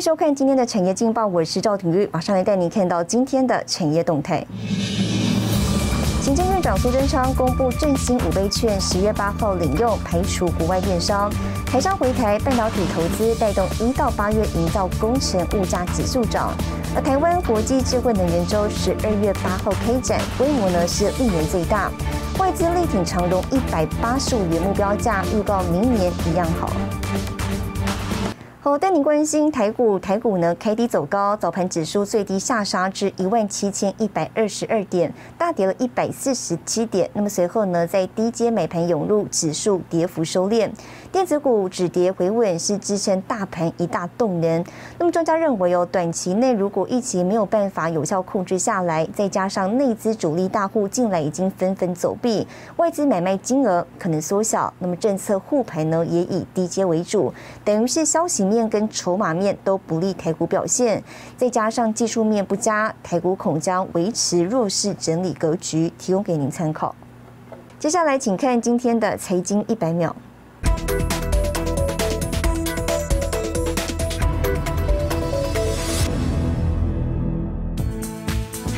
收看今天的产业劲报，我是赵廷玉，马上来带您看到今天的产业动态。行政院长苏贞昌公布振兴五倍券，十月八号领用，排除国外电商。台商回台，半导体投资带动一到八月营造工程物价指数涨。而台湾国际智慧能源周十二月八号开展，规模呢是历年最大，外资力挺长荣一百八十五元目标价，预告明年一样好。好，带您关心台股，台股呢开低走高，早盘指数最低下杀至一万七千一百二十二点，大跌了一百四十七点。那么随后呢，在低阶美盘涌入，指数跌幅收敛。电子股止跌回稳是支撑大盘一大动能。那么专家认为哦，短期内如果疫情没有办法有效控制下来，再加上内资主力大户近来已经纷纷走避，外资买卖金额可能缩小，那么政策护盘呢也以低阶为主，等于是消息面跟筹码面都不利台股表现。再加上技术面不佳，台股恐将维持弱势整理格局，提供给您参考。接下来请看今天的财经一百秒。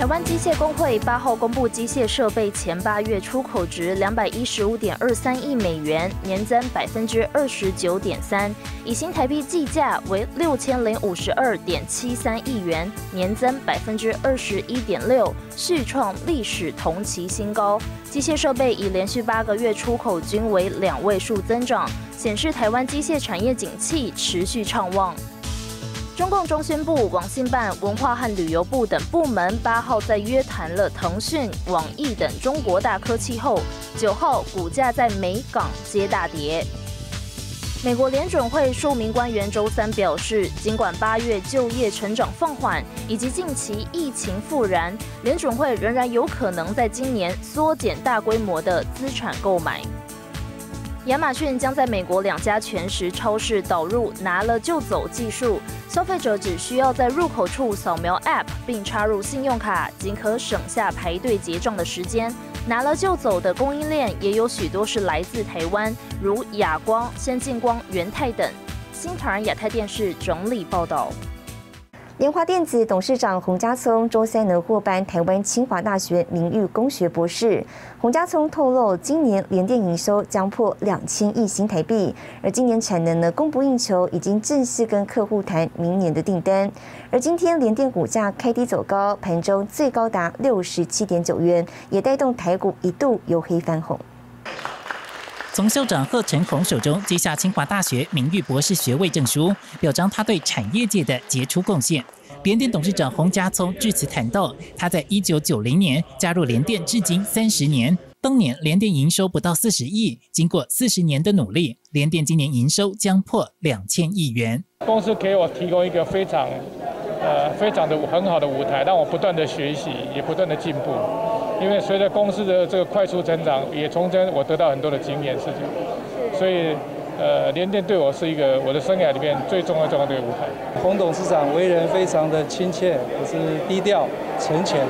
台湾机械工会八号公布机械设备前八月出口值两百一十五点二三亿美元，年增百分之二十九点三，以新台币计价为六千零五十二点七三亿元，年增百分之二十一点六，续创历史同期新高。机械设备已连续八个月出口均为两位数增长，显示台湾机械产业景气持续畅旺。中共中宣部、网信办、文化和旅游部等部门八号在约谈了腾讯、网易等中国大科技后，九号股价在美港皆大跌。美国联准会数名官员周三表示，尽管八月就业成长放缓以及近期疫情复燃，联准会仍然有可能在今年缩减大规模的资产购买。亚马逊将在美国两家全食超市导入拿了就走技术，消费者只需要在入口处扫描 App 并插入信用卡，即可省下排队结账的时间。拿了就走的供应链也有许多是来自台湾，如亚光、先进光、元泰等。新唐亚太电视整理报道。联华电子董事长洪家聪周三能获颁台湾清华大学名誉工学博士。洪家聪透露，今年联电营收将破两千亿新台币，而今年产能呢供不应求，已经正式跟客户谈明年的订单。而今天联电股价开低走高，盘中最高达六十七点九元，也带动台股一度由黑翻红。从校长贺成红手中接下清华大学名誉博士学位证书，表彰他对产业界的杰出贡献。联电董事长洪家聪致辞谈到，他在一九九零年加入联电，至今三十年，当年联电营收不到四十亿，经过四十年的努力，联电今年营收将破两千亿元。公司给我提供一个非常，呃，非常的很好的舞台，让我不断的学习，也不断的进步。因为随着公司的这个快速成长，也从中我得到很多的经验，事情，所以，呃，联电对我是一个我的生涯里面最重要重要的舞台。洪董事长为人非常的亲切，可是低调沉潜，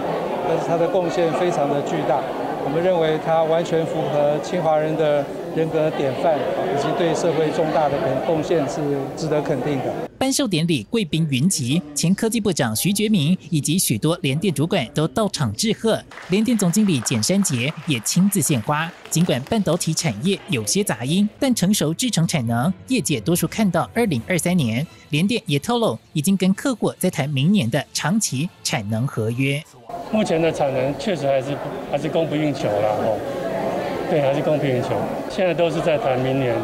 但是他的贡献非常的巨大。我们认为他完全符合清华人的人格典范，以及对社会重大的贡献是值得肯定的。颁授典礼贵宾云集，前科技部长徐觉明以及许多联电主管都到场致贺。联电总经理简山杰也亲自献花。尽管半导体产业有些杂音，但成熟制程产能，业界多数看到二零二三年。联电也透露，已经跟客户在谈明年的长期产能合约。目前的产能确实还是还是供不应求了哦，对，还是供不应求。现在都是在谈明年，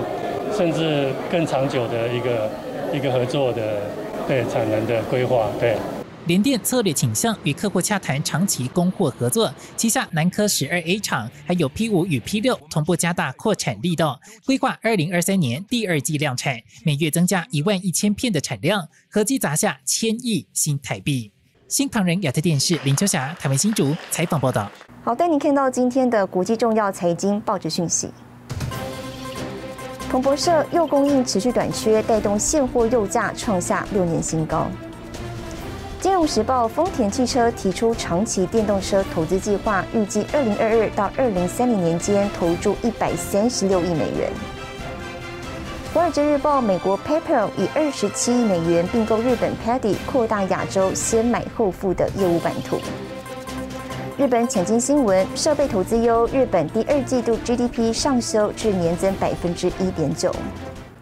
甚至更长久的一个。一个合作的对产能的规划，对联电策略倾向与客户洽谈长期供货合作，旗下南科十二 A 厂还有 P 五与 P 六同步加大扩产力道，规划二零二三年第二季量产，每月增加一万一千片的产量，合计砸下千亿新台币。新唐人亚特电视林秋霞台湾新竹采访报道。好，带您看到今天的国际重要财经报纸讯息。彭博社铀供应持续短缺，带动现货肉价创下六年新高。金融时报丰田汽车提出长期电动车投资计划，预计二零二二到二零三零年间投注一百三十六亿美元。华尔街日报，美国 PayPal 以二十七亿美元并购日本 Paddy，扩大亚洲先买后付的业务版图。日本浅金新闻，设备投资优，日本第二季度 GDP 上修至年增百分之一点九。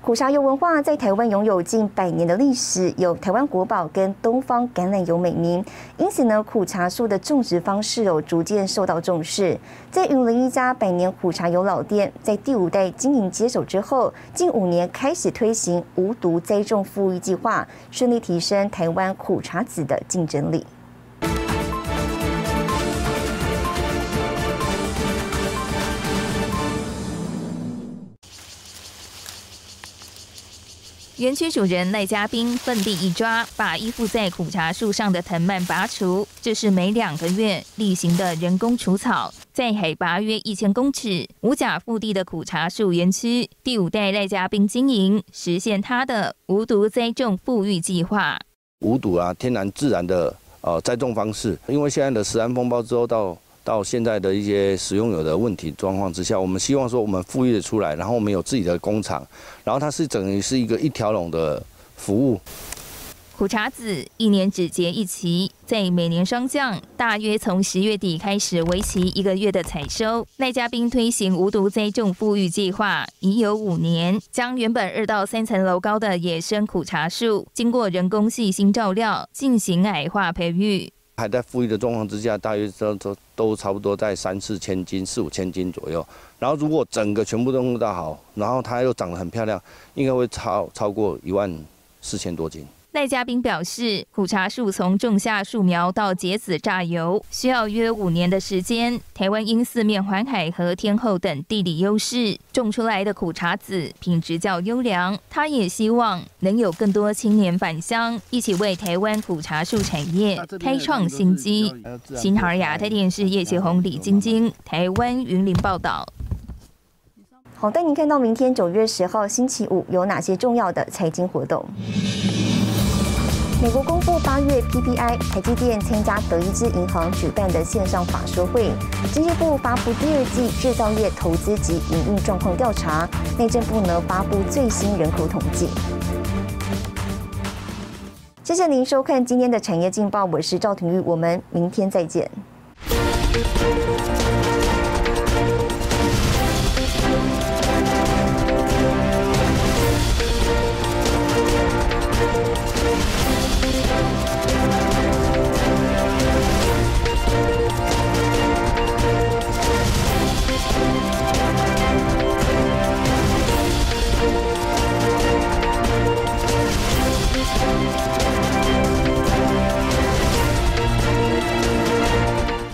苦茶油文化在台湾拥有近百年的历史，有台湾国宝跟东方橄榄油美名，因此呢，苦茶树的种植方式有逐渐受到重视。在云林一家百年苦茶油老店，在第五代经营接手之后，近五年开始推行无毒栽种富裕计划，顺利提升台湾苦茶籽的竞争力。园区主人赖家斌奋力一抓，把依附在苦茶树上的藤蔓拔除。这是每两个月例行的人工除草。在海拔约一千公尺、无甲腹地的苦茶树园区，第五代赖家斌经营，实现他的无毒栽种富裕计划。无毒啊，天然自然的呃栽种方式。因为现在的食安风暴之后到。到现在的一些使用有的问题状况之下，我们希望说我们富裕的出来，然后我们有自己的工厂，然后它是等于是一个一条龙的服务。苦茶籽一年只结一期，在每年霜降，大约从十月底开始，为期一个月的采收。赖嘉宾推行无毒栽种富裕计划已有五年，将原本二到三层楼高的野生苦茶树，经过人工细心照料，进行矮化培育。还在富裕的状况之下，大约都都都差不多在三四千斤、四五千斤左右。然后如果整个全部都弄到好，然后它又长得很漂亮，应该会超超过一万四千多斤。赖嘉宾表示，苦茶树从种下树苗到结籽榨油，需要约五年的时间。台湾因四面环海和天后等地理优势，种出来的苦茶籽品质较优良。他也希望能有更多青年返乡，一起为台湾苦茶树产业开创新机。新唐尔亚太电视叶启宏、李晶晶，台湾云林报道。好，带您看到明天九月十号星期五有哪些重要的财经活动。美国公布八月 PPI，台积电参加德意志银行举办的线上法说会。经济部发布第二季制造业投资及营运状况调查。内政部呢发布最新人口统计。谢谢您收看今天的产业劲报，我是赵廷玉，我们明天再见。